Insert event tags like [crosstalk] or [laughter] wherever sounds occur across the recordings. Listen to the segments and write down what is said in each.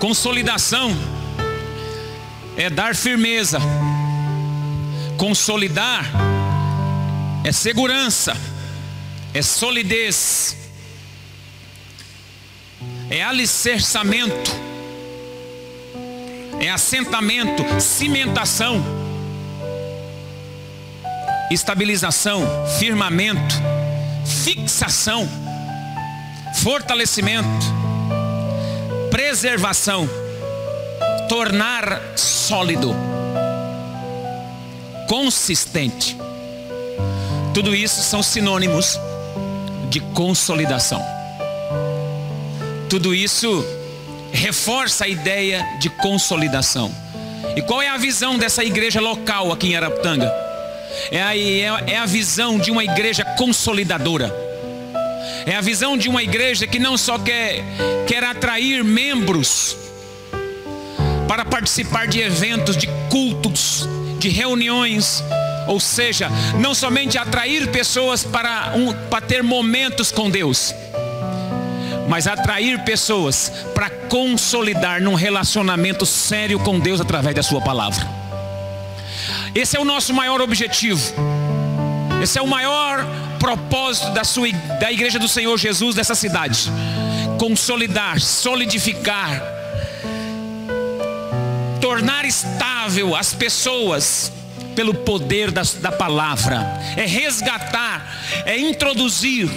Consolidação é dar firmeza. Consolidar é segurança, é solidez, é alicerçamento, é assentamento, cimentação, estabilização, firmamento, fixação, fortalecimento, preservação, tornar sólido, consistente. Tudo isso são sinônimos de consolidação. Tudo isso reforça a ideia de consolidação. E qual é a visão dessa igreja local aqui em Araputanga? É a, é a visão de uma igreja consolidadora. É a visão de uma igreja que não só quer, quer atrair membros para participar de eventos, de cultos, de reuniões, ou seja, não somente atrair pessoas para, um, para ter momentos com Deus, mas atrair pessoas para consolidar num relacionamento sério com Deus através da Sua palavra. Esse é o nosso maior objetivo. Esse é o maior propósito da, sua, da igreja do Senhor Jesus dessa cidade. Consolidar, solidificar, tornar estável as pessoas pelo poder da, da palavra, é resgatar, é introduzir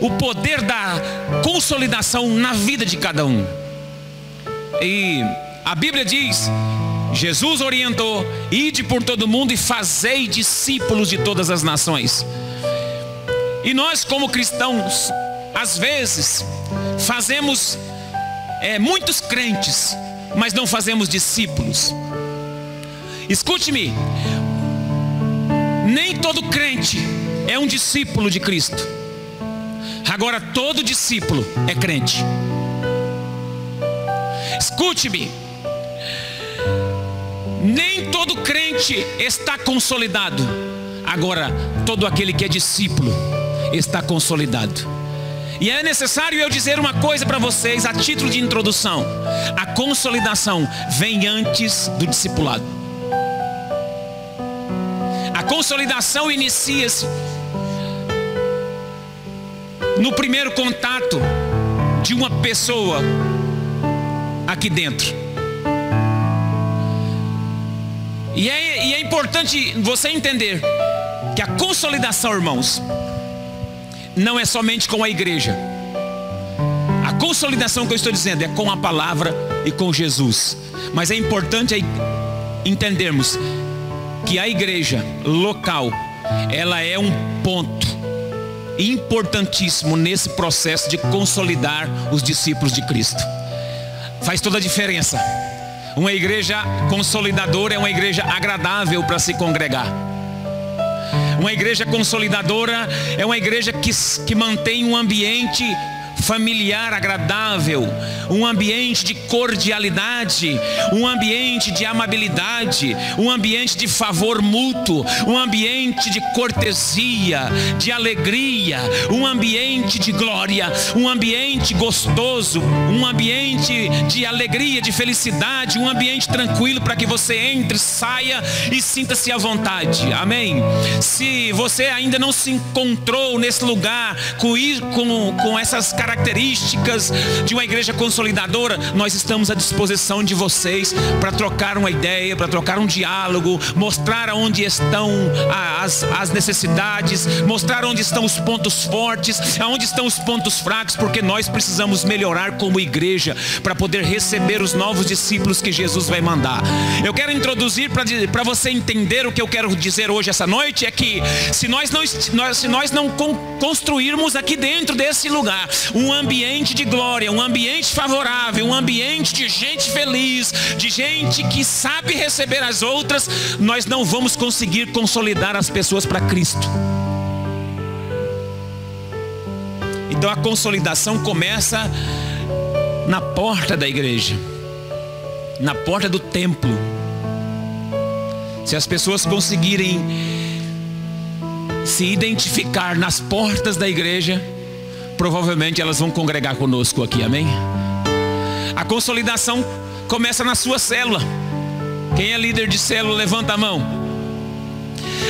o poder da consolidação na vida de cada um. E a Bíblia diz: Jesus orientou: ide por todo mundo e fazei discípulos de todas as nações. E nós, como cristãos, às vezes fazemos é, muitos crentes, mas não fazemos discípulos. Escute-me, nem todo crente é um discípulo de Cristo. Agora, todo discípulo é crente. Escute-me. Nem todo crente está consolidado. Agora, todo aquele que é discípulo está consolidado. E é necessário eu dizer uma coisa para vocês a título de introdução: a consolidação vem antes do discipulado consolidação inicia-se no primeiro contato de uma pessoa aqui dentro. E é, e é importante você entender que a consolidação, irmãos, não é somente com a igreja. A consolidação que eu estou dizendo é com a palavra e com Jesus. Mas é importante entendermos que a igreja local, ela é um ponto importantíssimo nesse processo de consolidar os discípulos de Cristo. Faz toda a diferença. Uma igreja consolidadora é uma igreja agradável para se congregar. Uma igreja consolidadora é uma igreja que, que mantém um ambiente familiar agradável, um ambiente de cordialidade, um ambiente de amabilidade, um ambiente de favor mútuo, um ambiente de cortesia, de alegria, um ambiente de glória, um ambiente gostoso, um ambiente de alegria, de felicidade, um ambiente tranquilo para que você entre, saia e sinta-se à vontade. Amém? Se você ainda não se encontrou nesse lugar com, com, com essas características, características de uma igreja consolidadora, nós estamos à disposição de vocês para trocar uma ideia, para trocar um diálogo, mostrar onde estão as, as necessidades, mostrar onde estão os pontos fortes, aonde estão os pontos fracos, porque nós precisamos melhorar como igreja para poder receber os novos discípulos que Jesus vai mandar. Eu quero introduzir para você entender o que eu quero dizer hoje essa noite é que se nós não, se nós não construirmos aqui dentro desse lugar um ambiente de glória, um ambiente favorável, um ambiente de gente feliz, de gente que sabe receber as outras, nós não vamos conseguir consolidar as pessoas para Cristo. Então a consolidação começa na porta da igreja, na porta do templo. Se as pessoas conseguirem se identificar nas portas da igreja, provavelmente elas vão congregar conosco aqui, amém? A consolidação começa na sua célula. Quem é líder de célula, levanta a mão.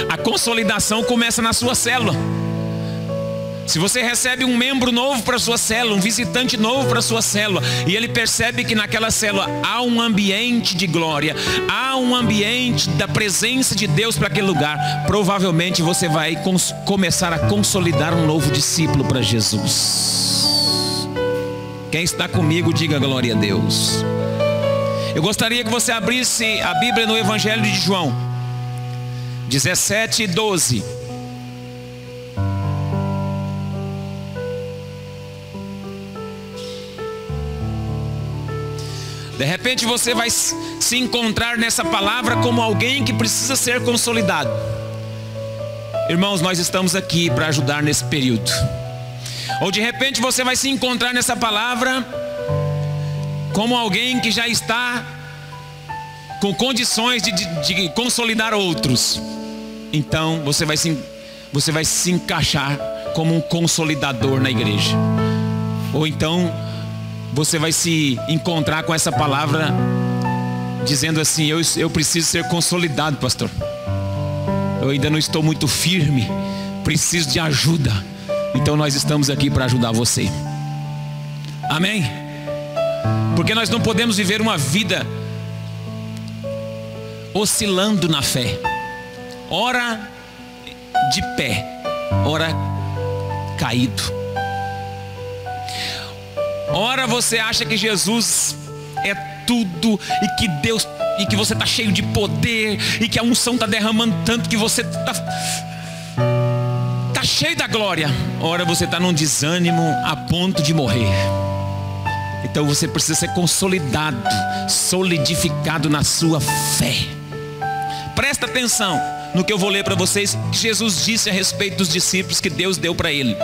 A consolidação começa na sua célula. Se você recebe um membro novo para sua célula, um visitante novo para sua célula, e ele percebe que naquela célula há um ambiente de glória, há um ambiente da presença de Deus para aquele lugar, provavelmente você vai começar a consolidar um novo discípulo para Jesus. Quem está comigo, diga glória a Deus. Eu gostaria que você abrisse a Bíblia no Evangelho de João, 17 e 12. De repente você vai se encontrar nessa palavra como alguém que precisa ser consolidado. Irmãos, nós estamos aqui para ajudar nesse período. Ou de repente você vai se encontrar nessa palavra como alguém que já está com condições de, de, de consolidar outros. Então você vai, se, você vai se encaixar como um consolidador na igreja. Ou então você vai se encontrar com essa palavra dizendo assim: eu, eu preciso ser consolidado, pastor. Eu ainda não estou muito firme, preciso de ajuda. Então nós estamos aqui para ajudar você. Amém? Porque nós não podemos viver uma vida oscilando na fé. Ora de pé, ora caído. Ora você acha que Jesus é tudo e que Deus e que você está cheio de poder e que a unção está derramando tanto que você está tá cheio da glória. Ora você está num desânimo a ponto de morrer. Então você precisa ser consolidado, solidificado na sua fé. Presta atenção no que eu vou ler para vocês. Jesus disse a respeito dos discípulos que Deus deu para ele.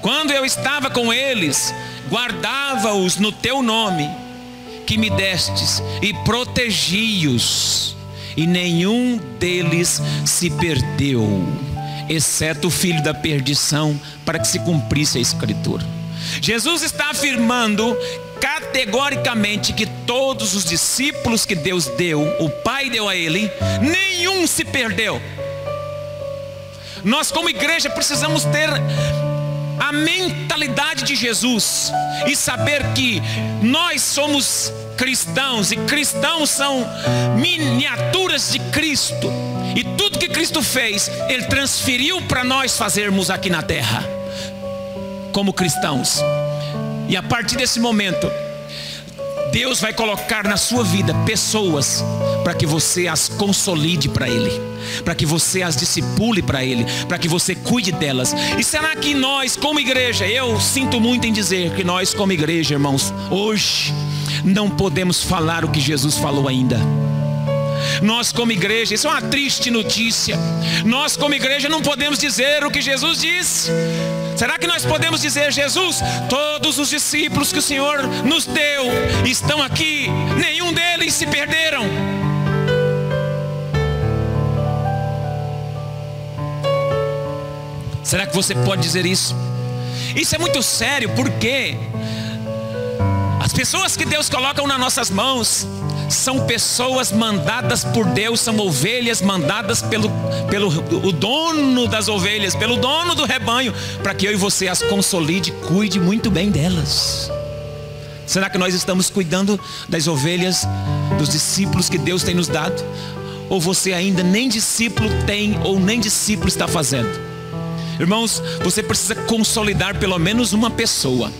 Quando eu estava com eles, guardava-os no teu nome, que me destes, e protegi-os, e nenhum deles se perdeu, exceto o filho da perdição, para que se cumprisse a escritura. Jesus está afirmando categoricamente que todos os discípulos que Deus deu, o Pai deu a ele, nenhum se perdeu. Nós, como igreja, precisamos ter a mentalidade de Jesus e saber que nós somos cristãos e cristãos são miniaturas de Cristo. E tudo que Cristo fez, Ele transferiu para nós fazermos aqui na terra, como cristãos. E a partir desse momento, Deus vai colocar na sua vida pessoas para que você as consolide para Ele, para que você as discipule para Ele, para que você cuide delas. E será que nós, como igreja, eu sinto muito em dizer que nós, como igreja, irmãos, hoje não podemos falar o que Jesus falou ainda. Nós, como igreja, isso é uma triste notícia. Nós, como igreja, não podemos dizer o que Jesus disse. Será que nós podemos dizer, Jesus, todos os discípulos que o Senhor nos deu estão aqui, nenhum deles se perderam? Será que você pode dizer isso? Isso é muito sério, porque as pessoas que Deus coloca nas nossas mãos, são pessoas mandadas por Deus, são ovelhas mandadas pelo, pelo o dono das ovelhas, pelo dono do rebanho, para que eu e você as consolide, cuide muito bem delas. Será que nós estamos cuidando das ovelhas, dos discípulos que Deus tem nos dado? Ou você ainda nem discípulo tem, ou nem discípulo está fazendo? Irmãos, você precisa consolidar pelo menos uma pessoa.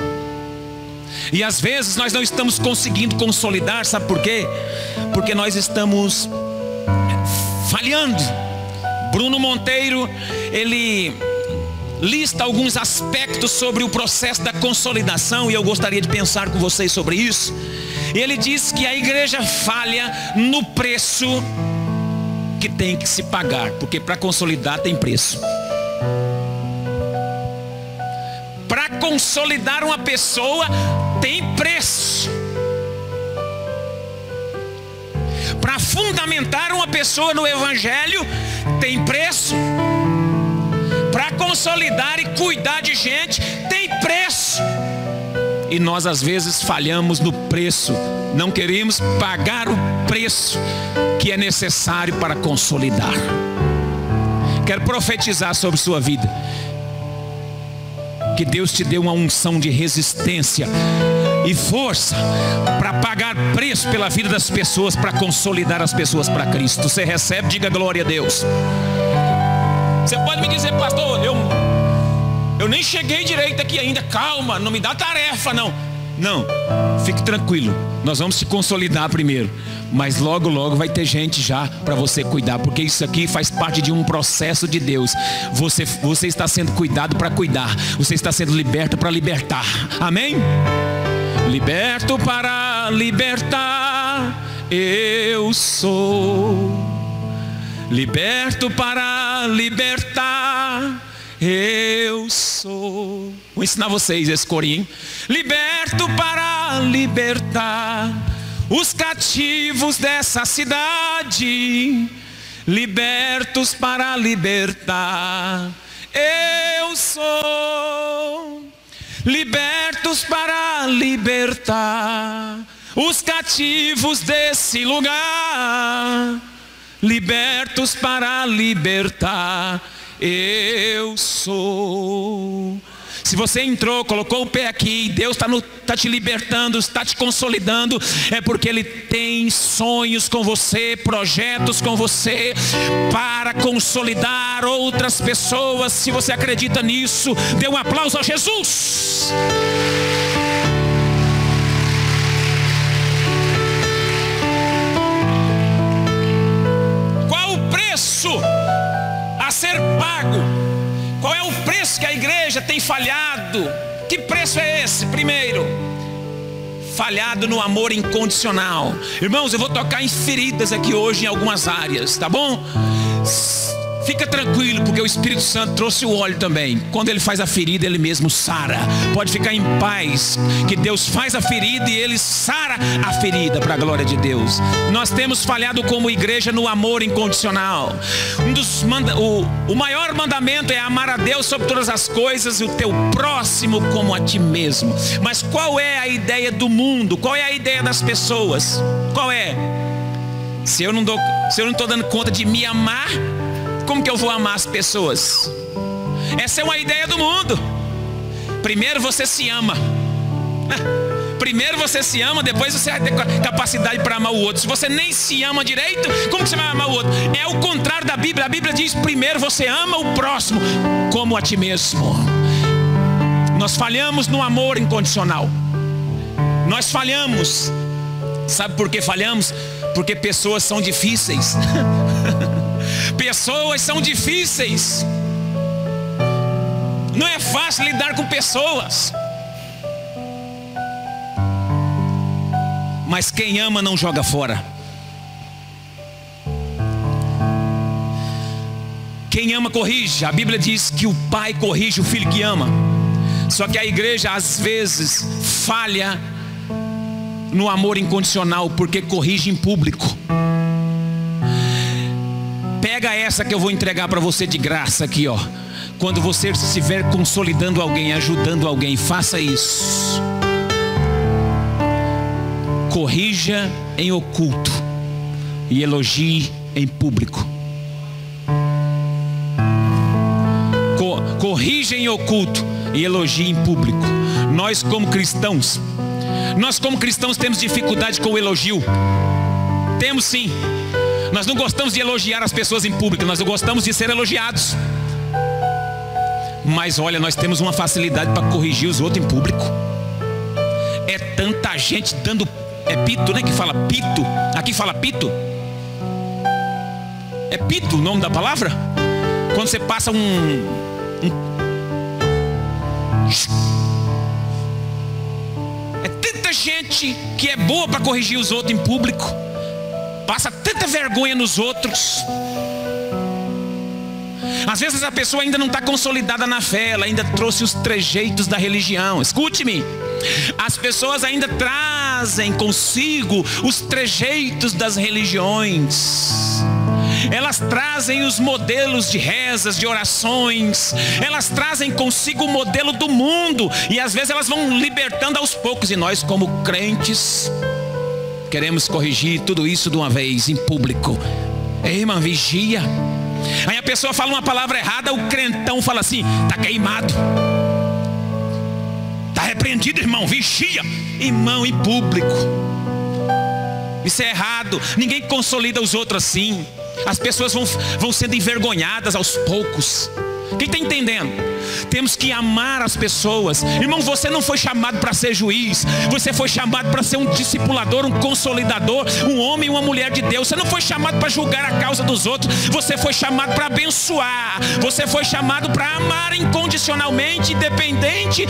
E às vezes nós não estamos conseguindo consolidar, sabe por quê? Porque nós estamos falhando. Bruno Monteiro, ele lista alguns aspectos sobre o processo da consolidação e eu gostaria de pensar com vocês sobre isso. Ele diz que a igreja falha no preço que tem que se pagar, porque para consolidar tem preço. Para consolidar uma pessoa tem preço. Para fundamentar uma pessoa no Evangelho, tem preço. Para consolidar e cuidar de gente, tem preço. E nós às vezes falhamos no preço, não queremos pagar o preço que é necessário para consolidar. Quero profetizar sobre sua vida. Que Deus te dê uma unção de resistência e força para pagar preço pela vida das pessoas, para consolidar as pessoas para Cristo. Você recebe, diga glória a Deus. Você pode me dizer, pastor, eu, eu nem cheguei direito aqui ainda, calma, não me dá tarefa não. Não, fique tranquilo, nós vamos te consolidar primeiro. Mas logo, logo vai ter gente já para você cuidar, porque isso aqui faz parte de um processo de Deus. Você, você está sendo cuidado para cuidar, você está sendo liberto para libertar. Amém? Liberto para libertar, eu sou. Liberto para libertar, eu sou. Vou ensinar vocês esse corinho. Liberto para libertar os cativos dessa cidade, libertos para libertar. Eu sou libertos para libertar os cativos desse lugar, libertos para libertar. Eu sou se você entrou, colocou o pé aqui, Deus está tá te libertando, está te consolidando, é porque Ele tem sonhos com você, projetos com você, para consolidar outras pessoas. Se você acredita nisso, dê um aplauso a Jesus. Falhado? Que preço é esse? Primeiro, falhado no amor incondicional. Irmãos, eu vou tocar em feridas aqui hoje em algumas áreas, tá bom? Fica tranquilo, porque o Espírito Santo trouxe o óleo também. Quando ele faz a ferida, ele mesmo sara. Pode ficar em paz, que Deus faz a ferida e ele sara a ferida para a glória de Deus. Nós temos falhado como igreja no amor incondicional. Um dos manda, o, o maior mandamento é amar a Deus sobre todas as coisas e o teu próximo como a ti mesmo. Mas qual é a ideia do mundo? Qual é a ideia das pessoas? Qual é? Se eu não se eu não estou dando conta de me amar, como que eu vou amar as pessoas? Essa é uma ideia do mundo. Primeiro você se ama. [laughs] Primeiro você se ama, depois você vai ter capacidade para amar o outro. Se você nem se ama direito, como que você vai amar o outro? É o contrário da Bíblia. A Bíblia diz: primeiro você ama o próximo como a ti mesmo. Nós falhamos no amor incondicional. Nós falhamos. Sabe por que falhamos? Porque pessoas são difíceis. [laughs] Pessoas são difíceis. Não é fácil lidar com pessoas. Mas quem ama não joga fora. Quem ama corrige. A Bíblia diz que o pai corrige o filho que ama. Só que a igreja às vezes falha no amor incondicional porque corrige em público. Pega essa que eu vou entregar para você de graça aqui, ó. Quando você estiver consolidando alguém, ajudando alguém, faça isso. Corrija em oculto e elogie em público. Co corrija em oculto e elogie em público. Nós como cristãos, nós como cristãos temos dificuldade com o elogio. Temos sim. Nós não gostamos de elogiar as pessoas em público, nós gostamos de ser elogiados. Mas olha, nós temos uma facilidade para corrigir os outros em público. É tanta gente dando. É pito, né? Que fala pito. Aqui fala pito. É pito o nome da palavra? Quando você passa um, um é tanta gente que é boa para corrigir os outros em público passa vergonha nos outros. Às vezes a pessoa ainda não está consolidada na fé, ela ainda trouxe os trejeitos da religião. Escute-me, as pessoas ainda trazem consigo os trejeitos das religiões. elas trazem os modelos de rezas, de orações, elas trazem consigo o modelo do mundo, e às vezes elas vão libertando aos poucos, e nós, como crentes, queremos corrigir tudo isso de uma vez, em público. Ei, irmã, vigia. Aí a pessoa fala uma palavra errada, o crentão fala assim: está queimado. Está repreendido, irmão, vigia. Irmão, em público. Isso é errado. Ninguém consolida os outros assim. As pessoas vão, vão sendo envergonhadas aos poucos. Quem está entendendo? Temos que amar as pessoas. Irmão, você não foi chamado para ser juiz. Você foi chamado para ser um discipulador, um consolidador, um homem e uma mulher de Deus. Você não foi chamado para julgar a causa dos outros. Você foi chamado para abençoar. Você foi chamado para amar incondicionalmente, independente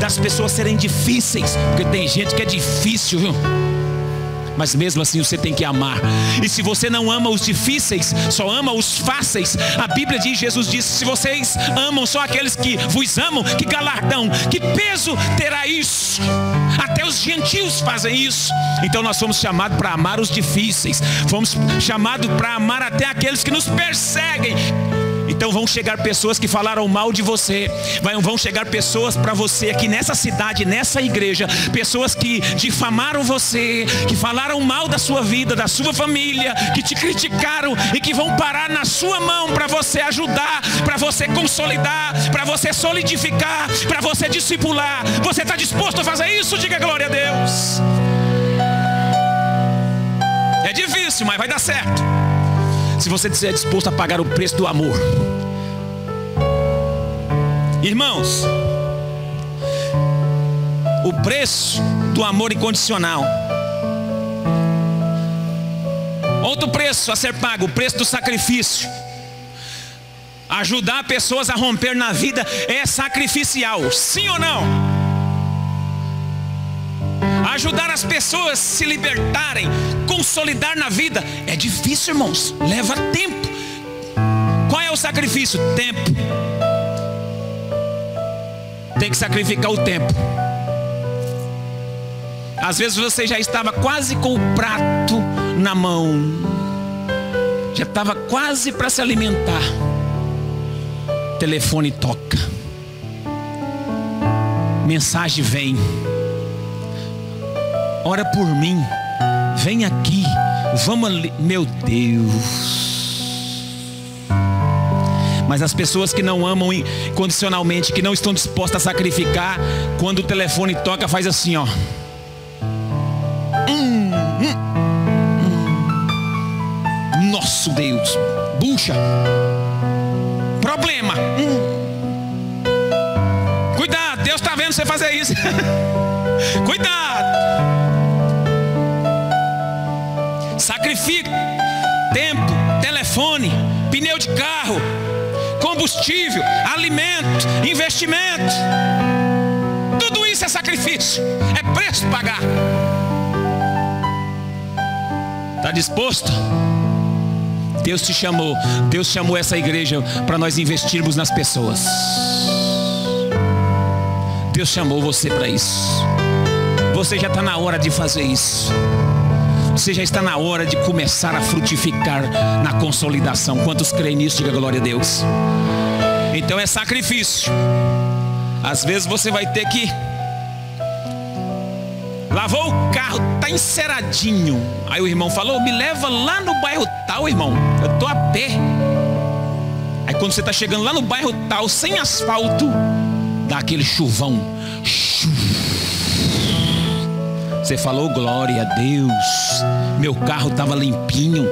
das pessoas serem difíceis. Porque tem gente que é difícil, viu? Mas mesmo assim você tem que amar. E se você não ama os difíceis, só ama os fáceis, a Bíblia diz, Jesus disse: se vocês amam só aqueles que vos amam, que galardão, que peso terá isso? Até os gentios fazem isso. Então nós fomos chamados para amar os difíceis, fomos chamados para amar até aqueles que nos perseguem. Então vão chegar pessoas que falaram mal de você, vão chegar pessoas para você aqui nessa cidade, nessa igreja, pessoas que difamaram você, que falaram mal da sua vida, da sua família, que te criticaram e que vão parar na sua mão para você ajudar, para você consolidar, para você solidificar, para você discipular. Você está disposto a fazer isso? Diga glória a Deus. É difícil, mas vai dar certo se você estiver disposto a pagar o preço do amor. Irmãos, o preço do amor incondicional. Outro preço a ser pago, o preço do sacrifício. Ajudar pessoas a romper na vida é sacrificial, sim ou não? Ajudar as pessoas se libertarem, consolidar na vida, é difícil, irmãos, leva tempo. Qual é o sacrifício? Tempo. Tem que sacrificar o tempo. Às vezes você já estava quase com o prato na mão, já estava quase para se alimentar. telefone toca, mensagem vem ora por mim, vem aqui, vamos ali, meu Deus. Mas as pessoas que não amam incondicionalmente, que não estão dispostas a sacrificar, quando o telefone toca, faz assim, ó. Hum, hum, hum. Nosso Deus, bucha. Problema. Hum. Cuidado, Deus está vendo você fazer isso. [laughs] Cuidado. Sacrifica tempo, telefone, pneu de carro, combustível, alimento, investimento. Tudo isso é sacrifício, é preço pagar. Está disposto? Deus te chamou, Deus chamou essa igreja para nós investirmos nas pessoas. Deus chamou você para isso. Você já está na hora de fazer isso. Você já está na hora de começar a frutificar na consolidação. Quantos creem nisso? Diga glória a Deus. Então é sacrifício. Às vezes você vai ter que lavou o carro, tá enceradinho. Aí o irmão falou: "Me leva lá no bairro tal, irmão. Eu tô a pé". Aí quando você está chegando lá no bairro tal, sem asfalto, dá aquele chuvão. Você falou glória a Deus. Meu carro estava limpinho.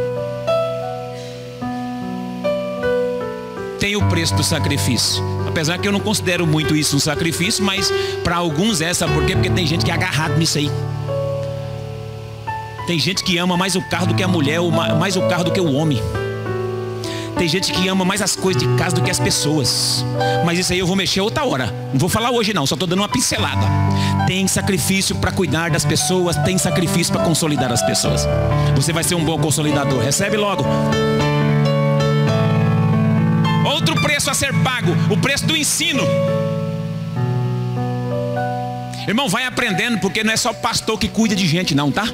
Tem o preço do sacrifício. Apesar que eu não considero muito isso um sacrifício, mas para alguns é, sabe por quê? Porque tem gente que é agarrado nisso aí. Tem gente que ama mais o carro do que a mulher, mais o carro do que o homem. Tem gente que ama mais as coisas de casa do que as pessoas. Mas isso aí eu vou mexer outra hora. Não vou falar hoje não, só estou dando uma pincelada. Tem sacrifício para cuidar das pessoas, tem sacrifício para consolidar as pessoas. Você vai ser um bom consolidador. Recebe logo. Outro preço a ser pago, o preço do ensino. Irmão, vai aprendendo, porque não é só pastor que cuida de gente, não, tá?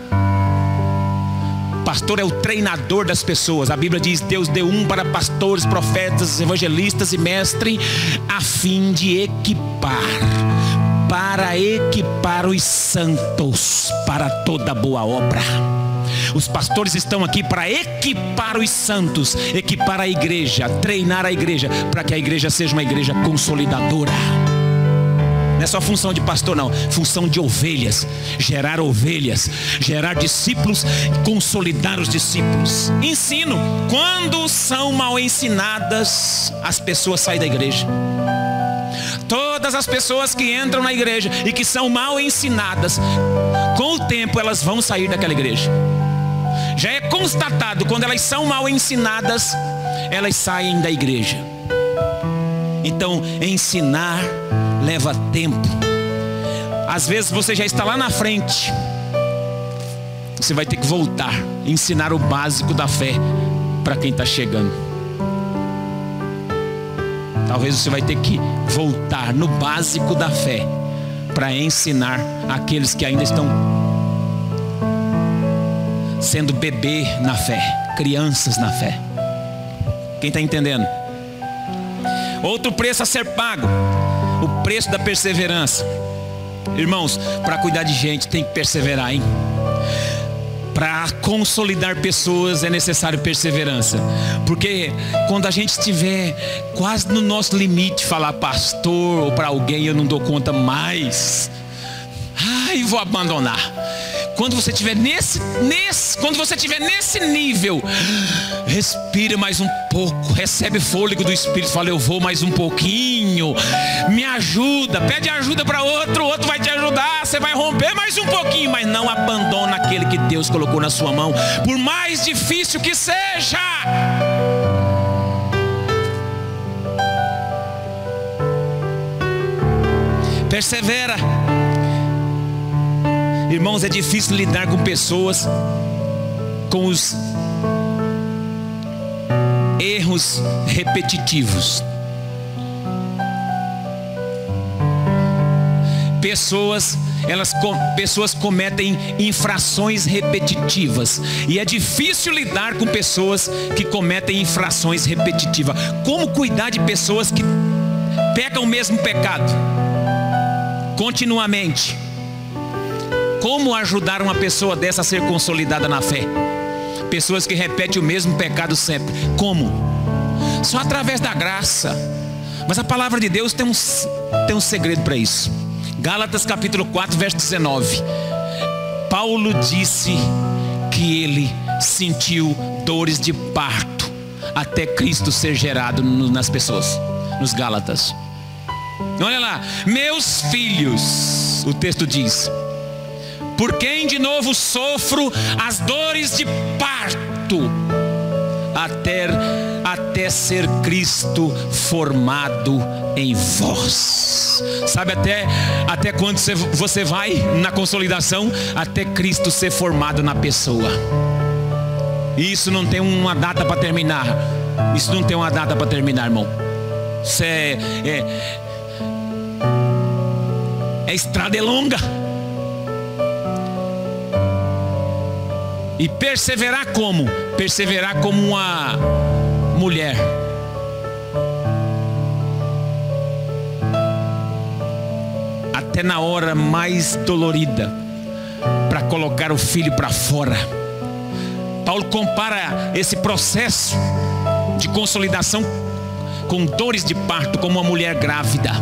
pastor é o treinador das pessoas. A Bíblia diz: Deus deu um para pastores, profetas, evangelistas e mestres, a fim de equipar, para equipar os santos para toda boa obra. Os pastores estão aqui para equipar os santos, equipar a igreja, treinar a igreja, para que a igreja seja uma igreja consolidadora. Não é só função de pastor, não. Função de ovelhas. Gerar ovelhas. Gerar discípulos. Consolidar os discípulos. Ensino. Quando são mal ensinadas, as pessoas saem da igreja. Todas as pessoas que entram na igreja e que são mal ensinadas, com o tempo elas vão sair daquela igreja. Já é constatado quando elas são mal ensinadas, elas saem da igreja. Então, ensinar leva tempo. Às vezes você já está lá na frente. Você vai ter que voltar, ensinar o básico da fé para quem está chegando. Talvez você vai ter que voltar no básico da fé para ensinar aqueles que ainda estão sendo bebê na fé, crianças na fé. Quem está entendendo? Outro preço a ser pago o preço da perseverança. Irmãos, para cuidar de gente tem que perseverar, hein? Para consolidar pessoas é necessário perseverança. Porque quando a gente estiver quase no nosso limite, falar pastor ou para alguém eu não dou conta mais. Ai, vou abandonar. Quando você estiver nesse, nesse, quando você estiver nesse nível, respira mais um pouco, recebe fôlego do Espírito, fala, eu vou mais um pouquinho, me ajuda, pede ajuda para outro, outro vai te ajudar, você vai romper mais um pouquinho, mas não abandona aquele que Deus colocou na sua mão, por mais difícil que seja. Persevera. Irmãos, é difícil lidar com pessoas com os erros repetitivos. Pessoas, elas pessoas cometem infrações repetitivas e é difícil lidar com pessoas que cometem infrações repetitivas. Como cuidar de pessoas que pecam o mesmo pecado continuamente? Como ajudar uma pessoa dessa a ser consolidada na fé? Pessoas que repetem o mesmo pecado sempre. Como? Só através da graça. Mas a palavra de Deus tem um, tem um segredo para isso. Gálatas capítulo 4, verso 19. Paulo disse que ele sentiu dores de parto até Cristo ser gerado nas pessoas, nos Gálatas. Olha lá, meus filhos, o texto diz, por quem de novo sofro as dores de parto, até, até ser Cristo formado em vós. Sabe até, até quando você, vai na consolidação? Até Cristo ser formado na pessoa. Isso não tem uma data para terminar. Isso não tem uma data para terminar, irmão. Isso é, é, é estrada é longa. E perseverar como? Perseverar como uma mulher. Até na hora mais dolorida, para colocar o filho para fora. Paulo compara esse processo de consolidação com dores de parto, como uma mulher grávida.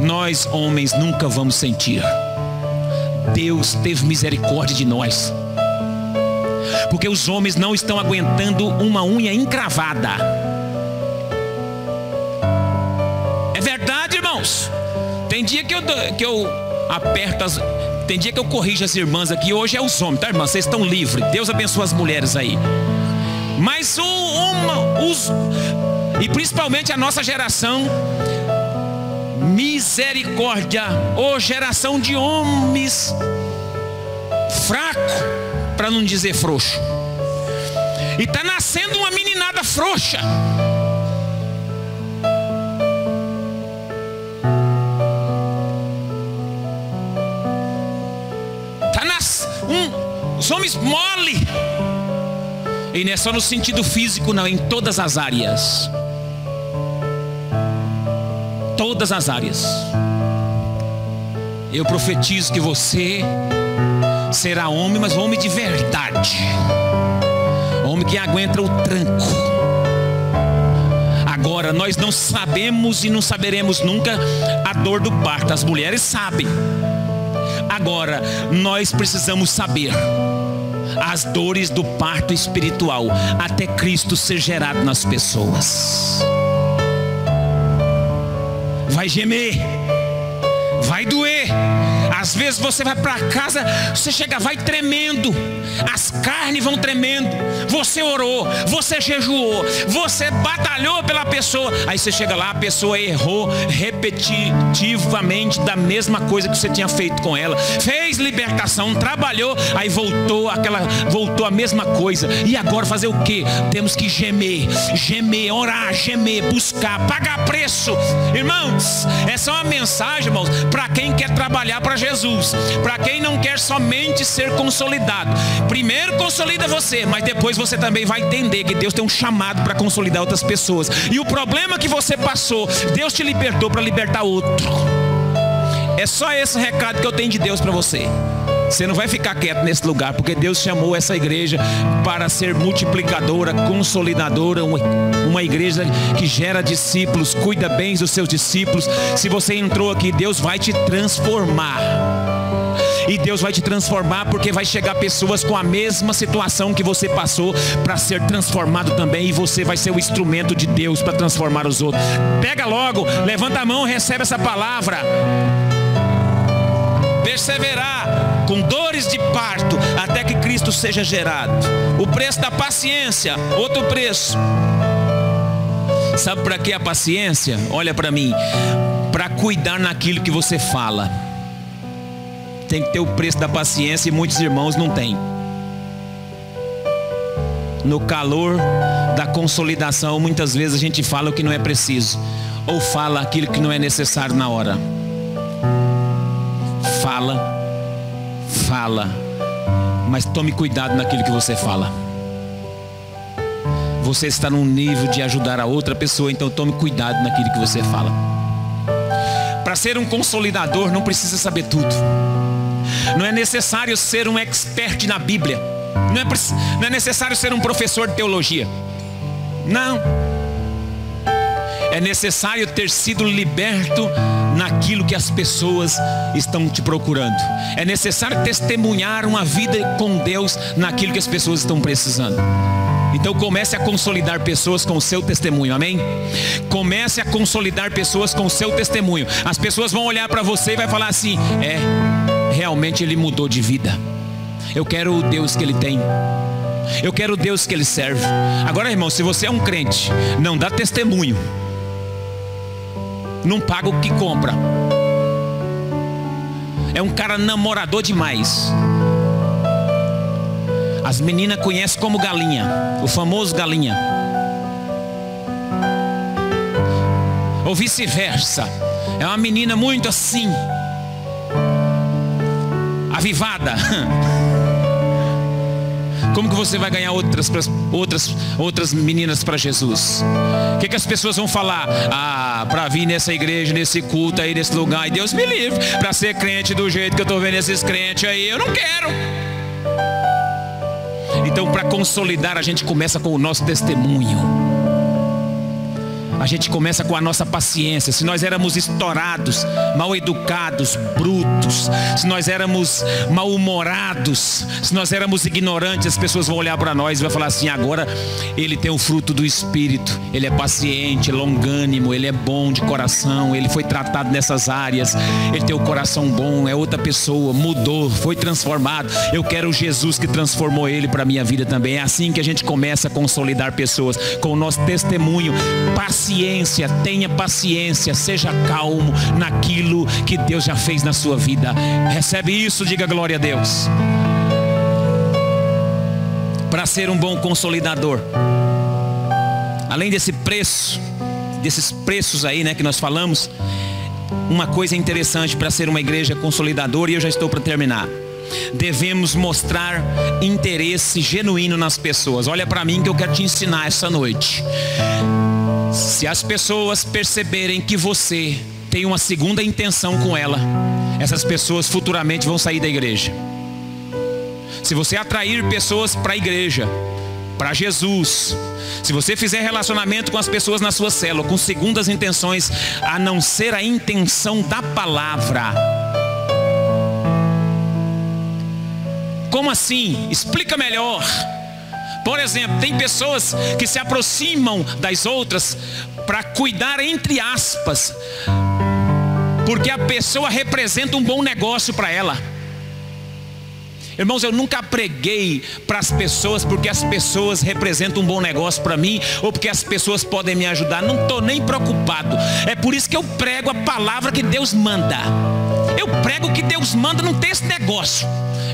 Nós, homens, nunca vamos sentir. Deus teve misericórdia de nós porque os homens não estão aguentando uma unha encravada. Irmãos. Tem dia que eu, que eu aperto as. Tem dia que eu corrijo as irmãs aqui. Hoje é os homens, tá, irmã? Vocês estão livres. Deus abençoe as mulheres aí. Mas o, uma, os. E principalmente a nossa geração. Misericórdia. Ô oh, geração de homens fracos para não dizer frouxo. E está nascendo uma meninada frouxa. E não é só no sentido físico, não, em todas as áreas. Todas as áreas. Eu profetizo que você será homem, mas homem de verdade. Homem que aguenta o tranco. Agora, nós não sabemos e não saberemos nunca a dor do parto. As mulheres sabem. Agora, nós precisamos saber as dores do parto espiritual até Cristo ser gerado nas pessoas. Vai gemer, às vezes você vai para casa, você chega, vai tremendo, as carnes vão tremendo. Você orou, você jejuou, você batalhou pela pessoa. Aí você chega lá, a pessoa errou repetitivamente da mesma coisa que você tinha feito com ela. Fez libertação, trabalhou, aí voltou aquela, voltou a mesma coisa. E agora fazer o que? Temos que gemer, gemer, orar, gemer, buscar, pagar preço. Irmãos, essa é uma mensagem, irmãos, para quem quer trabalhar para Jesus. Jesus. Para quem não quer somente ser consolidado, primeiro consolida você, mas depois você também vai entender que Deus tem um chamado para consolidar outras pessoas. E o problema que você passou, Deus te libertou para libertar outro. É só esse recado que eu tenho de Deus para você. Você não vai ficar quieto nesse lugar, porque Deus chamou essa igreja para ser multiplicadora, consolidadora, uma, uma igreja que gera discípulos, cuida bem dos seus discípulos. Se você entrou aqui, Deus vai te transformar. E Deus vai te transformar porque vai chegar pessoas com a mesma situação que você passou para ser transformado também. E você vai ser o instrumento de Deus para transformar os outros. Pega logo, levanta a mão, recebe essa palavra perseverar com dores de parto até que Cristo seja gerado. O preço da paciência, outro preço. Sabe para que a paciência? Olha para mim, para cuidar naquilo que você fala. Tem que ter o preço da paciência e muitos irmãos não têm. No calor da consolidação, muitas vezes a gente fala o que não é preciso, ou fala aquilo que não é necessário na hora fala, fala, mas tome cuidado naquilo que você fala. Você está num nível de ajudar a outra pessoa, então tome cuidado naquilo que você fala. Para ser um consolidador, não precisa saber tudo. Não é necessário ser um expert na Bíblia. Não é, não é necessário ser um professor de teologia. Não. É necessário ter sido liberto naquilo que as pessoas estão te procurando. É necessário testemunhar uma vida com Deus naquilo que as pessoas estão precisando. Então comece a consolidar pessoas com o seu testemunho, amém? Comece a consolidar pessoas com o seu testemunho. As pessoas vão olhar para você e vai falar assim: é, realmente ele mudou de vida. Eu quero o Deus que ele tem. Eu quero o Deus que ele serve. Agora, irmão, se você é um crente, não dá testemunho não paga o que compra. É um cara namorador demais. As meninas conhecem como galinha, o famoso galinha. Ou vice-versa. É uma menina muito assim, avivada. [laughs] Como que você vai ganhar outras, outras, outras meninas para Jesus? O que, que as pessoas vão falar? Ah, para vir nessa igreja, nesse culto aí, nesse lugar, e Deus me livre, para ser crente do jeito que eu estou vendo esses crentes aí, eu não quero. Então, para consolidar, a gente começa com o nosso testemunho a gente começa com a nossa paciência. Se nós éramos estourados, mal educados, brutos, se nós éramos mal-humorados, se nós éramos ignorantes, as pessoas vão olhar para nós e vão falar assim: agora ele tem o fruto do Espírito, ele é paciente, longânimo, ele é bom de coração, ele foi tratado nessas áreas, ele tem o coração bom, é outra pessoa, mudou, foi transformado. Eu quero o Jesus que transformou ele para a minha vida também. É assim que a gente começa a consolidar pessoas com o nosso testemunho paciente paciência, tenha paciência, seja calmo naquilo que Deus já fez na sua vida. Recebe isso, diga glória a Deus. Para ser um bom consolidador, além desse preço, desses preços aí, né, que nós falamos, uma coisa interessante para ser uma igreja consolidadora, e eu já estou para terminar. devemos mostrar interesse genuíno nas pessoas. Olha para mim que eu quero te ensinar essa noite. Se as pessoas perceberem que você tem uma segunda intenção com ela, essas pessoas futuramente vão sair da igreja. Se você atrair pessoas para a igreja, para Jesus, se você fizer relacionamento com as pessoas na sua célula com segundas intenções, a não ser a intenção da palavra, como assim? Explica melhor. Por exemplo, tem pessoas que se aproximam das outras para cuidar, entre aspas, porque a pessoa representa um bom negócio para ela. Irmãos, eu nunca preguei para as pessoas porque as pessoas representam um bom negócio para mim ou porque as pessoas podem me ajudar. Não estou nem preocupado. É por isso que eu prego a palavra que Deus manda. Eu prego que Deus manda, não tem esse negócio.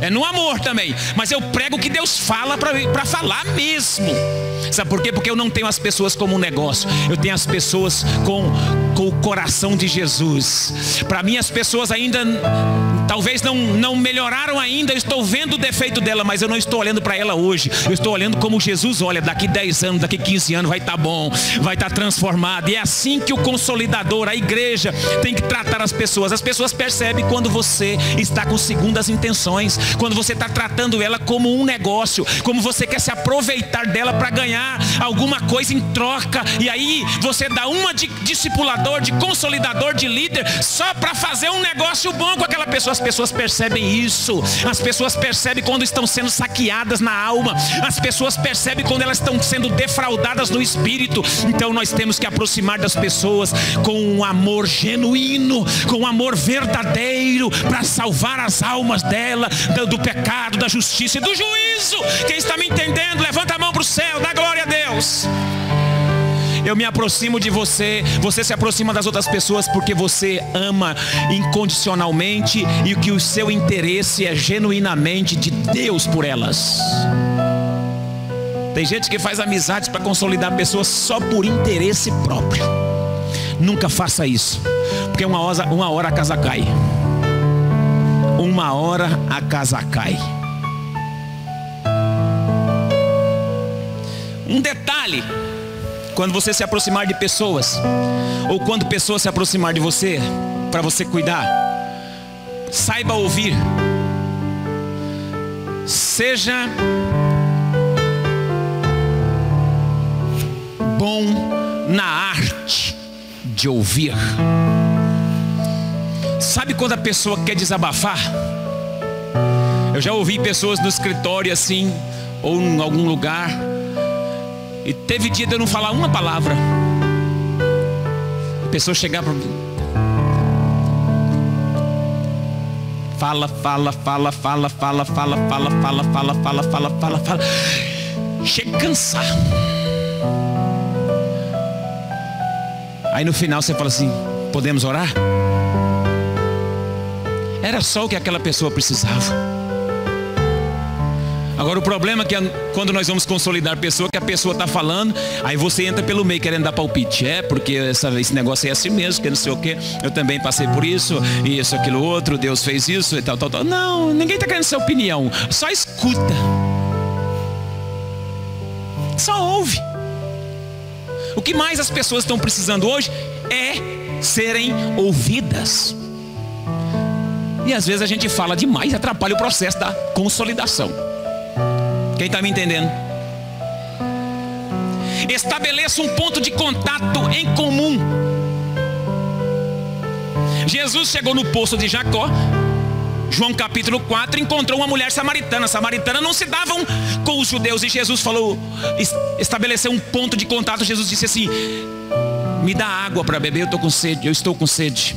É no amor também. Mas eu prego que Deus fala para falar mesmo. Sabe por quê? Porque eu não tenho as pessoas como um negócio. Eu tenho as pessoas com, com o coração de Jesus. Para mim, as pessoas ainda talvez não, não melhoraram ainda. Estou vendo o defeito dela, mas eu não estou olhando para ela hoje. Eu estou olhando como Jesus olha. Daqui 10 anos, daqui 15 anos vai estar tá bom, vai estar tá transformado. E é assim que o consolidador, a igreja, tem que tratar as pessoas. As pessoas percebem quando você está com segundas intenções quando você está tratando ela como um negócio, como você quer se aproveitar dela para ganhar alguma coisa em troca, e aí você dá uma de discipulador, de consolidador, de líder, só para fazer um negócio bom com aquela pessoa. As pessoas percebem isso, as pessoas percebem quando estão sendo saqueadas na alma, as pessoas percebem quando elas estão sendo defraudadas no espírito. Então nós temos que aproximar das pessoas com um amor genuíno, com um amor verdadeiro, para salvar as almas dela, do pecado, da justiça e do juízo. Quem está me entendendo, levanta a mão para o céu, dá glória a Deus. Eu me aproximo de você, você se aproxima das outras pessoas porque você ama incondicionalmente e que o seu interesse é genuinamente de Deus por elas. Tem gente que faz amizades para consolidar pessoas só por interesse próprio. Nunca faça isso, porque uma hora, uma hora a casa cai uma hora a casa cai. Um detalhe: quando você se aproximar de pessoas, ou quando pessoas se aproximar de você, para você cuidar, saiba ouvir. Seja bom na arte de ouvir. Sabe quando a pessoa quer desabafar? Eu já ouvi pessoas no escritório assim, ou em algum lugar, e teve dia de eu não falar uma palavra. A pessoa chegar para mim. Fala, fala, fala, fala, fala, fala, fala, fala, fala, fala, fala, fala, fala. Chega a cansar. Aí no final você fala assim: podemos orar? Era só o que aquela pessoa precisava. Agora o problema é que quando nós vamos consolidar a pessoa, que a pessoa está falando, aí você entra pelo meio querendo dar palpite. É, porque essa, esse negócio é assim mesmo, que não sei o que. Eu também passei por isso, e isso, aquilo, outro, Deus fez isso e tal, tal, tal. Não, ninguém está querendo ser opinião. Só escuta. Só ouve. O que mais as pessoas estão precisando hoje é serem ouvidas. E às vezes a gente fala demais atrapalha o processo da consolidação. Quem está me entendendo? Estabeleça um ponto de contato em comum. Jesus chegou no poço de Jacó, João capítulo 4, encontrou uma mulher samaritana. Samaritana não se davam com os judeus. E Jesus falou, estabeleceu um ponto de contato. Jesus disse assim: Me dá água para beber, eu estou com sede, eu estou com sede.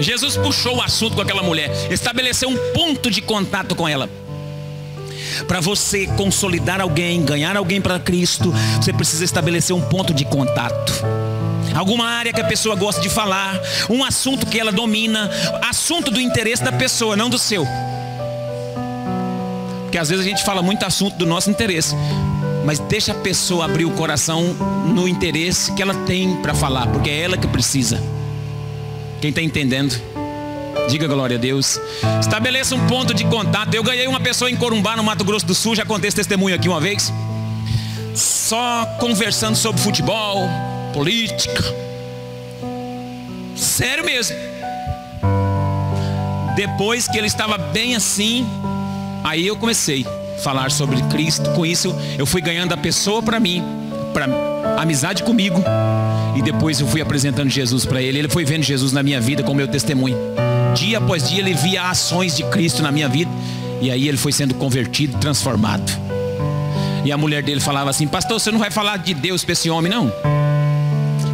Jesus puxou o assunto com aquela mulher, estabeleceu um ponto de contato com ela. Para você consolidar alguém, ganhar alguém para Cristo, você precisa estabelecer um ponto de contato. Alguma área que a pessoa gosta de falar, um assunto que ela domina, assunto do interesse da pessoa, não do seu. Porque às vezes a gente fala muito assunto do nosso interesse, mas deixa a pessoa abrir o coração no interesse que ela tem para falar, porque é ela que precisa. Quem está entendendo? Diga glória a Deus. Estabeleça um ponto de contato. Eu ganhei uma pessoa em Corumbá, no Mato Grosso do Sul. Já contei esse testemunho aqui uma vez. Só conversando sobre futebol, política. Sério mesmo. Depois que ele estava bem assim, aí eu comecei a falar sobre Cristo. Com isso, eu fui ganhando a pessoa para mim, para amizade comigo. E depois eu fui apresentando Jesus para ele. Ele foi vendo Jesus na minha vida com meu testemunho. Dia após dia ele via ações de Cristo na minha vida. E aí ele foi sendo convertido, transformado. E a mulher dele falava assim: Pastor, você não vai falar de Deus para esse homem, não?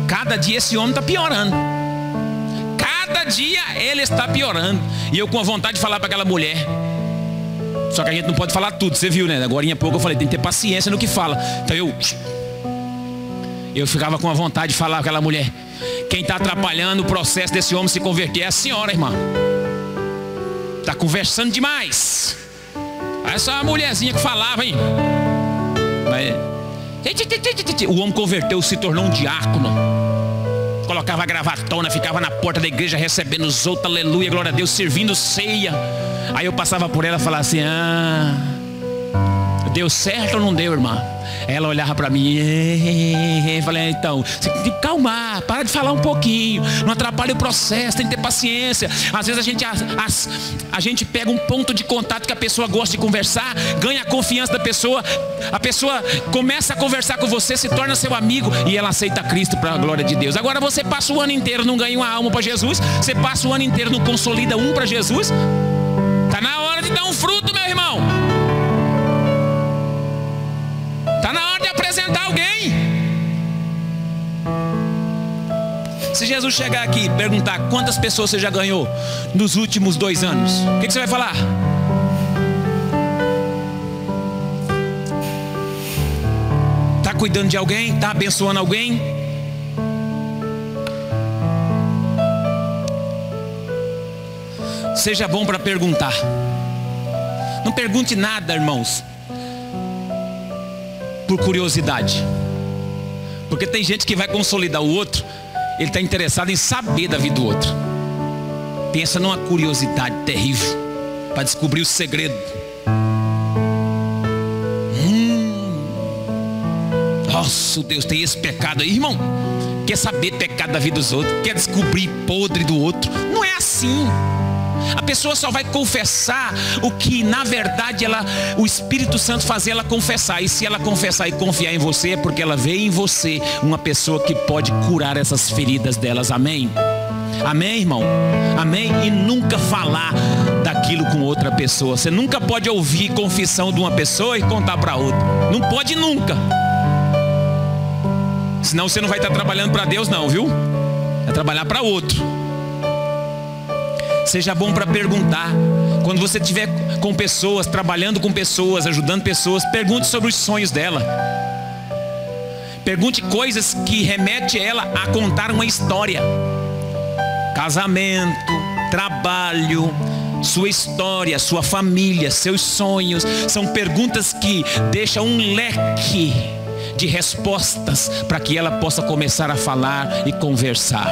Cada dia esse homem está piorando cada dia ele está piorando. E eu com a vontade de falar para aquela mulher. Só que a gente não pode falar tudo, você viu, né? Agora em pouco eu falei, tem que ter paciência no que fala. Então eu. Eu ficava com a vontade de falar para aquela mulher. Quem está atrapalhando o processo desse homem se converter é a senhora, irmã. Está conversando demais. Essa mulherzinha que falava, hein? O homem converteu, se tornou um diácono colocava gravatona, ficava na porta da igreja recebendo os outros, aleluia, glória a Deus, servindo ceia. Aí eu passava por ela e falava assim: Ah, deu certo ou não deu, irmã? Ela olhava para mim e falei, então, você tem que calmar, para de falar um pouquinho, não atrapalhe o processo, tem que ter paciência. Às vezes a gente, a, a gente pega um ponto de contato que a pessoa gosta de conversar, ganha a confiança da pessoa, a pessoa começa a conversar com você, se torna seu amigo e ela aceita Cristo para a glória de Deus. Agora você passa o ano inteiro, não ganha uma alma para Jesus, você passa o ano inteiro, não consolida um para Jesus. Está na hora de dar um fruto, meu irmão. Apresentar alguém. Se Jesus chegar aqui e perguntar quantas pessoas você já ganhou nos últimos dois anos, o que, que você vai falar? Está cuidando de alguém? Está abençoando alguém? Seja bom para perguntar. Não pergunte nada, irmãos por curiosidade. Porque tem gente que vai consolidar o outro, ele está interessado em saber da vida do outro. Pensa numa curiosidade terrível para descobrir o segredo. Hum, nossa, Deus tem esse pecado aí, irmão. Quer saber pecado da vida dos outros? Quer descobrir podre do outro? Não é assim. A pessoa só vai confessar o que na verdade ela, o Espírito Santo faz ela confessar. E se ela confessar e confiar em você, é porque ela vê em você uma pessoa que pode curar essas feridas delas. Amém? Amém, irmão? Amém? E nunca falar daquilo com outra pessoa. Você nunca pode ouvir confissão de uma pessoa e contar para outra. Não pode nunca. Senão você não vai estar trabalhando para Deus, não, viu? É trabalhar para outro. Seja bom para perguntar. Quando você estiver com pessoas, trabalhando com pessoas, ajudando pessoas, pergunte sobre os sonhos dela. Pergunte coisas que remete ela a contar uma história. Casamento, trabalho, sua história, sua família, seus sonhos, são perguntas que deixam um leque de respostas para que ela possa começar a falar e conversar.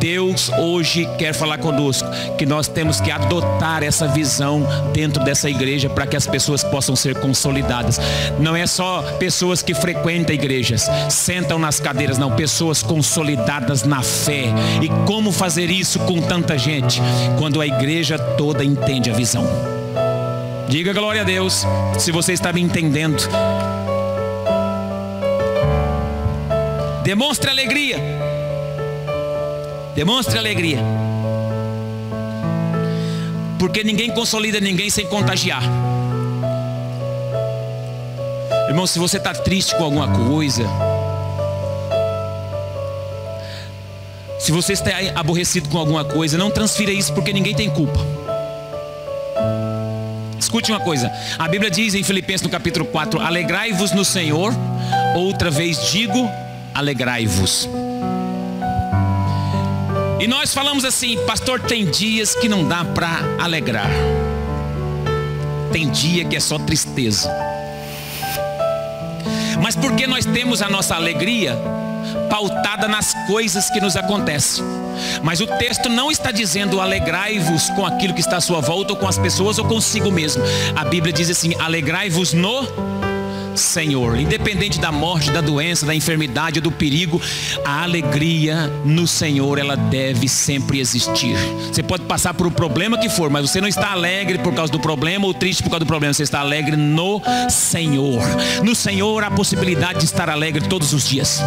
Deus hoje quer falar conosco que nós temos que adotar essa visão dentro dessa igreja para que as pessoas possam ser consolidadas. Não é só pessoas que frequentam igrejas, sentam nas cadeiras, não, pessoas consolidadas na fé. E como fazer isso com tanta gente? Quando a igreja toda entende a visão. Diga glória a Deus, se você está me entendendo. Demonstre alegria. Demonstre alegria. Porque ninguém consolida ninguém sem contagiar. Irmão, se você está triste com alguma coisa, se você está aborrecido com alguma coisa, não transfira isso porque ninguém tem culpa. Escute uma coisa, a Bíblia diz em Filipenses no capítulo 4: Alegrai-vos no Senhor, outra vez digo, alegrai-vos. E nós falamos assim, pastor, tem dias que não dá para alegrar. Tem dia que é só tristeza. Mas porque nós temos a nossa alegria, pautada nas coisas que nos acontecem. Mas o texto não está dizendo alegrai-vos com aquilo que está à sua volta, ou com as pessoas, ou consigo mesmo. A Bíblia diz assim: alegrai-vos no Senhor. Independente da morte, da doença, da enfermidade do perigo, a alegria no Senhor, ela deve sempre existir. Você pode passar por o problema que for, mas você não está alegre por causa do problema ou triste por causa do problema. Você está alegre no Senhor. No Senhor há a possibilidade de estar alegre todos os dias.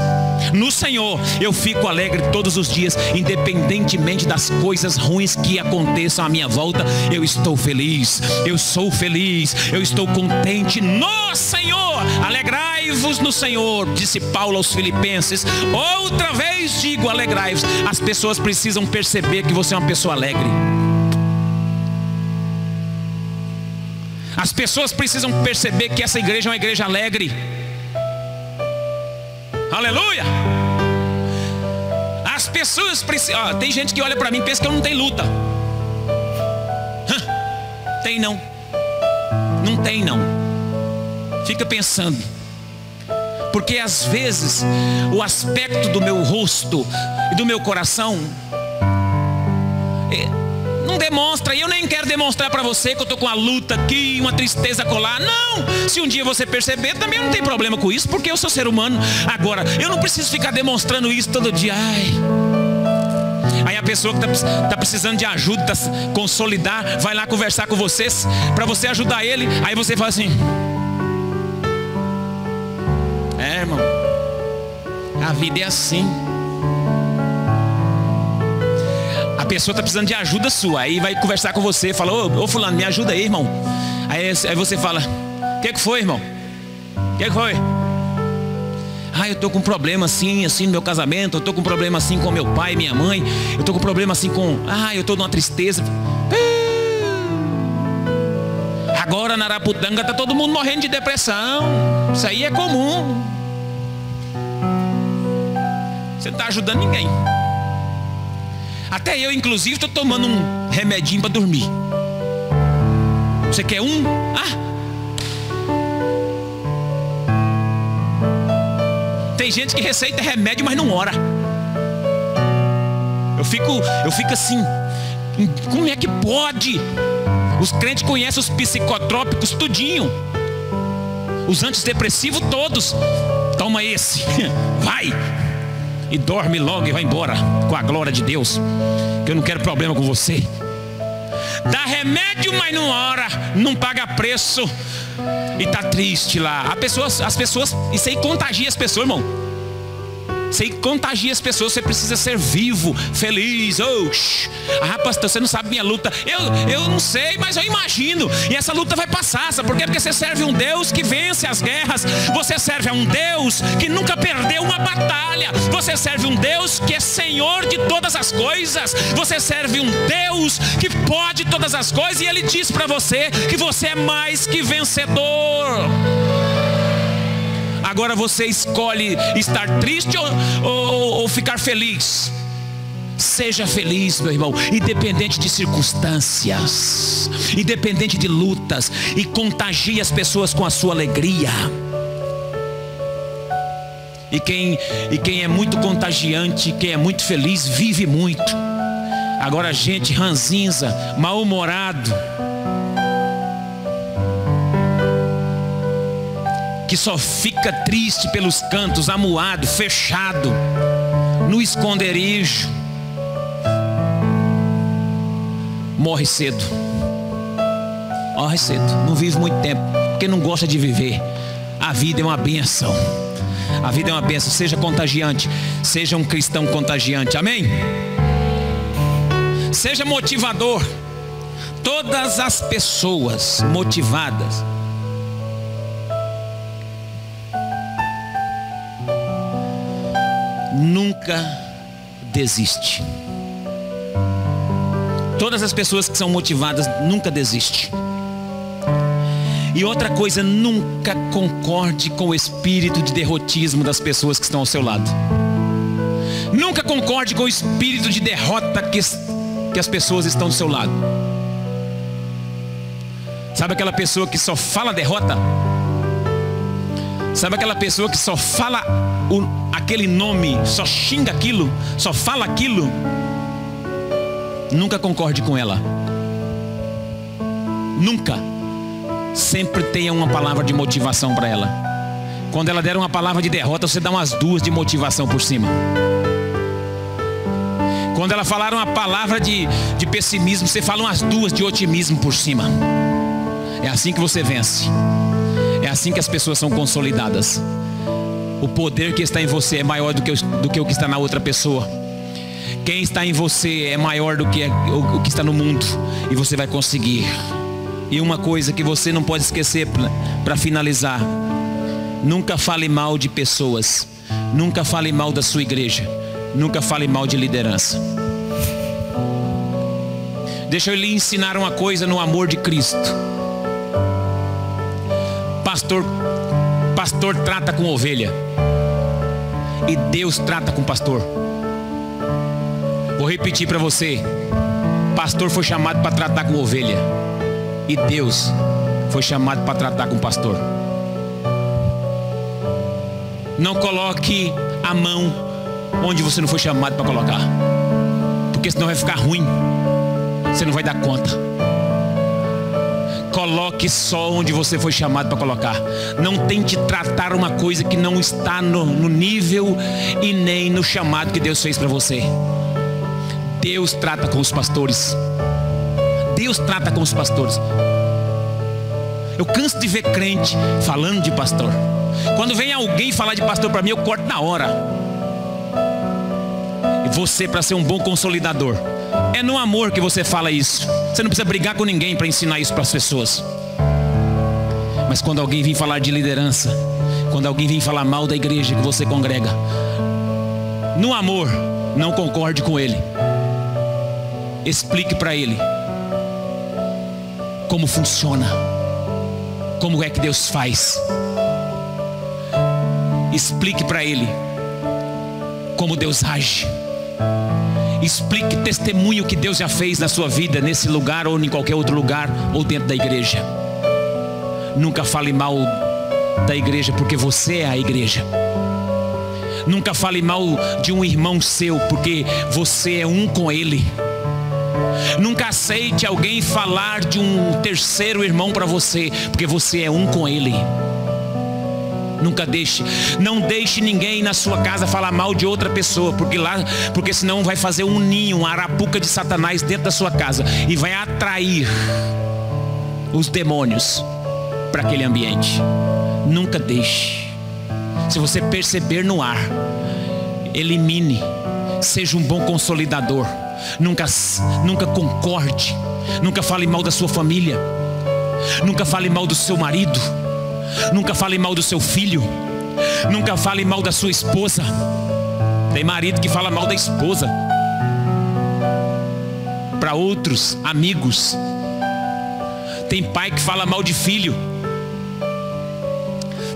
No Senhor eu fico alegre todos os dias, independentemente das coisas ruins que aconteçam à minha volta. Eu estou feliz, eu sou feliz, eu estou contente no Senhor. Alegrai-vos no Senhor, disse Paulo aos Filipenses. Outra vez digo, alegrai-vos. As pessoas precisam perceber que você é uma pessoa alegre. As pessoas precisam perceber que essa igreja é uma igreja alegre. Aleluia! As pessoas precisam. tem gente que olha para mim e pensa que eu não tenho luta. tem não. Não tem não. Fica pensando. Porque às vezes o aspecto do meu rosto e do meu coração é, não demonstra, e eu nem quero demonstrar para você que eu estou com uma luta aqui, uma tristeza colar. Não! Se um dia você perceber, também não tem problema com isso, porque eu sou ser humano. Agora, eu não preciso ficar demonstrando isso todo dia. Ai. Aí a pessoa que está tá precisando de ajuda, tá consolidar, vai lá conversar com vocês, para você ajudar ele. Aí você fala assim. Irmão. A vida é assim. A pessoa está precisando de ajuda sua. Aí vai conversar com você, fala, ô, ô fulano, me ajuda aí, irmão. Aí, aí você fala, o que, que foi, irmão? O que, que foi? Ah, eu estou com um problema assim, assim no meu casamento, eu estou com um problema assim com meu pai, minha mãe, eu estou com um problema assim com. Ah, eu estou numa tristeza. Agora na Araputanga está todo mundo morrendo de depressão. Isso aí é comum. Você não está ajudando ninguém. Até eu, inclusive, estou tomando um remedinho para dormir. Você quer um? Ah! Tem gente que receita remédio, mas não ora. Eu fico, eu fico assim. Como é que pode? Os crentes conhecem os psicotrópicos tudinho. Os antidepressivos todos. Toma esse. [laughs] Vai e dorme logo e vai embora com a glória de Deus. Que eu não quero problema com você. Dá remédio, mas não ora, não paga preço e tá triste lá. A pessoas, as pessoas, isso aí contagia as pessoas, irmão. Você contagia as pessoas, você precisa ser vivo, feliz. Oh, ah, pastor, você não sabe minha luta. Eu, eu não sei, mas eu imagino. E essa luta vai passar, sabe por quê? Porque você serve um Deus que vence as guerras. Você serve a um Deus que nunca perdeu uma batalha. Você serve um Deus que é Senhor de todas as coisas. Você serve um Deus que pode todas as coisas. E Ele diz para você que você é mais que vencedor. Agora você escolhe estar triste ou, ou, ou ficar feliz. Seja feliz, meu irmão, independente de circunstâncias, independente de lutas, e contagie as pessoas com a sua alegria. E quem, e quem é muito contagiante, quem é muito feliz, vive muito. Agora, gente ranzinza, mal-humorado, que só fica triste pelos cantos, amuado, fechado, no esconderijo, morre cedo. Morre cedo, não vive muito tempo, porque não gosta de viver. A vida é uma benção. A vida é uma benção, seja contagiante, seja um cristão contagiante. Amém? Seja motivador. Todas as pessoas motivadas nunca desiste. Todas as pessoas que são motivadas nunca desistem. E outra coisa, nunca concorde com o espírito de derrotismo das pessoas que estão ao seu lado. Nunca concorde com o espírito de derrota que, que as pessoas estão do seu lado. Sabe aquela pessoa que só fala derrota? Sabe aquela pessoa que só fala o, aquele nome, só xinga aquilo, só fala aquilo, nunca concorde com ela. Nunca. Sempre tenha uma palavra de motivação para ela. Quando ela der uma palavra de derrota, você dá umas duas de motivação por cima. Quando ela falar uma palavra de, de pessimismo, você fala umas duas de otimismo por cima. É assim que você vence. É assim que as pessoas são consolidadas. O poder que está em você é maior do que, do que o que está na outra pessoa. Quem está em você é maior do que o, que está no mundo. E você vai conseguir. E uma coisa que você não pode esquecer para finalizar: nunca fale mal de pessoas. Nunca fale mal da sua igreja. Nunca fale mal de liderança. Deixa eu lhe ensinar uma coisa no amor de Cristo. Pastor, pastor trata com ovelha. E Deus trata com pastor. Vou repetir para você. Pastor foi chamado para tratar com ovelha. E Deus foi chamado para tratar com pastor. Não coloque a mão onde você não foi chamado para colocar. Porque senão vai ficar ruim. Você não vai dar conta. Coloque só onde você foi chamado para colocar. Não tente tratar uma coisa que não está no, no nível e nem no chamado que Deus fez para você. Deus trata com os pastores. Deus trata com os pastores. Eu canso de ver crente falando de pastor. Quando vem alguém falar de pastor para mim, eu corto na hora. E você, para ser um bom consolidador, é no amor que você fala isso. Você não precisa brigar com ninguém para ensinar isso para as pessoas. Mas quando alguém vem falar de liderança, quando alguém vem falar mal da igreja que você congrega, no amor, não concorde com ele. Explique para ele como funciona, como é que Deus faz. Explique para ele como Deus age. Explique, testemunhe o que Deus já fez na sua vida, nesse lugar ou em qualquer outro lugar, ou dentro da igreja. Nunca fale mal da igreja, porque você é a igreja. Nunca fale mal de um irmão seu, porque você é um com ele. Nunca aceite alguém falar de um terceiro irmão para você, porque você é um com ele. Nunca deixe. Não deixe ninguém na sua casa falar mal de outra pessoa, porque lá, porque senão vai fazer um ninho, uma arapuca de Satanás dentro da sua casa e vai atrair os demônios para aquele ambiente. Nunca deixe. Se você perceber no ar, elimine. Seja um bom consolidador. Nunca, nunca concorde. Nunca fale mal da sua família. Nunca fale mal do seu marido Nunca fale mal do seu filho. Nunca fale mal da sua esposa. Tem marido que fala mal da esposa. Para outros amigos. Tem pai que fala mal de filho.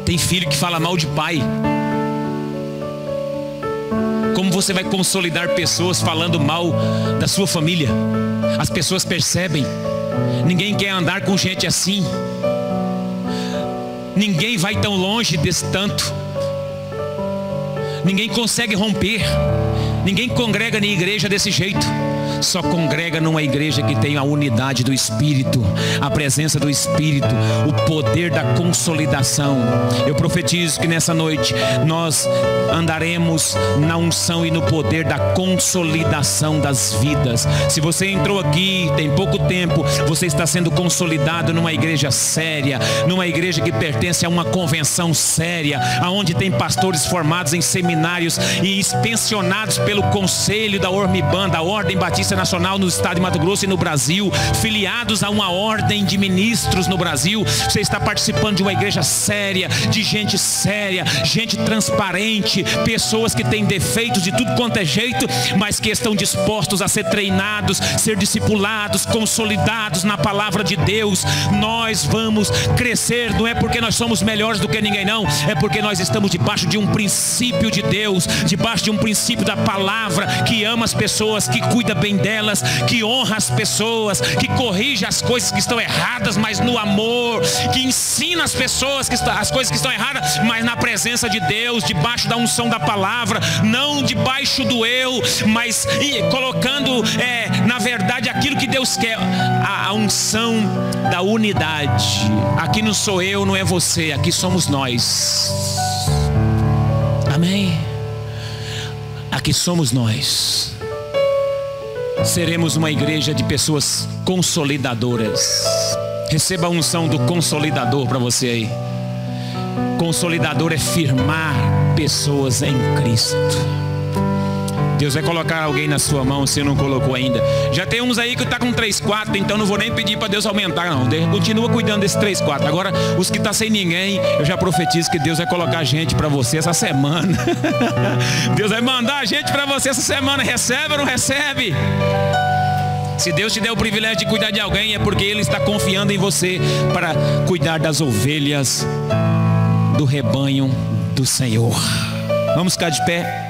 Tem filho que fala mal de pai. Como você vai consolidar pessoas falando mal da sua família? As pessoas percebem. Ninguém quer andar com gente assim. Ninguém vai tão longe desse tanto. Ninguém consegue romper. Ninguém congrega na igreja desse jeito só congrega numa igreja que tem a unidade do Espírito, a presença do Espírito, o poder da consolidação. Eu profetizo que nessa noite nós andaremos na unção e no poder da consolidação das vidas. Se você entrou aqui tem pouco tempo, você está sendo consolidado numa igreja séria, numa igreja que pertence a uma convenção séria, aonde tem pastores formados em seminários e inspecionados pelo conselho da Ormiban, da Ordem Batista Nacional no estado de Mato Grosso e no Brasil, filiados a uma ordem de ministros no Brasil. Você está participando de uma igreja séria, de gente séria, gente transparente, pessoas que têm defeitos de tudo quanto é jeito, mas que estão dispostos a ser treinados, ser discipulados, consolidados na palavra de Deus. Nós vamos crescer, não é porque nós somos melhores do que ninguém, não, é porque nós estamos debaixo de um princípio de Deus, debaixo de um princípio da palavra que ama as pessoas, que cuida bem delas, que honra as pessoas, que corrige as coisas que estão erradas, mas no amor, que ensina as pessoas que está, as coisas que estão erradas, mas na presença de Deus, debaixo da unção da palavra, não debaixo do eu, mas colocando é, na verdade aquilo que Deus quer, a, a unção da unidade. Aqui não sou eu, não é você, aqui somos nós. Amém. Aqui somos nós. Seremos uma igreja de pessoas consolidadoras. Receba a unção do consolidador para você aí. Consolidador é firmar pessoas em Cristo. Deus vai colocar alguém na sua mão se não colocou ainda. Já tem uns aí que está com 3, 4, então não vou nem pedir para Deus aumentar, não. Continua cuidando desse 3, 4. Agora, os que tá sem ninguém, eu já profetizo que Deus vai colocar gente para você essa semana. [laughs] Deus vai mandar gente para você essa semana. Recebe ou não recebe? Se Deus te der o privilégio de cuidar de alguém, é porque Ele está confiando em você para cuidar das ovelhas do rebanho do Senhor. Vamos ficar de pé.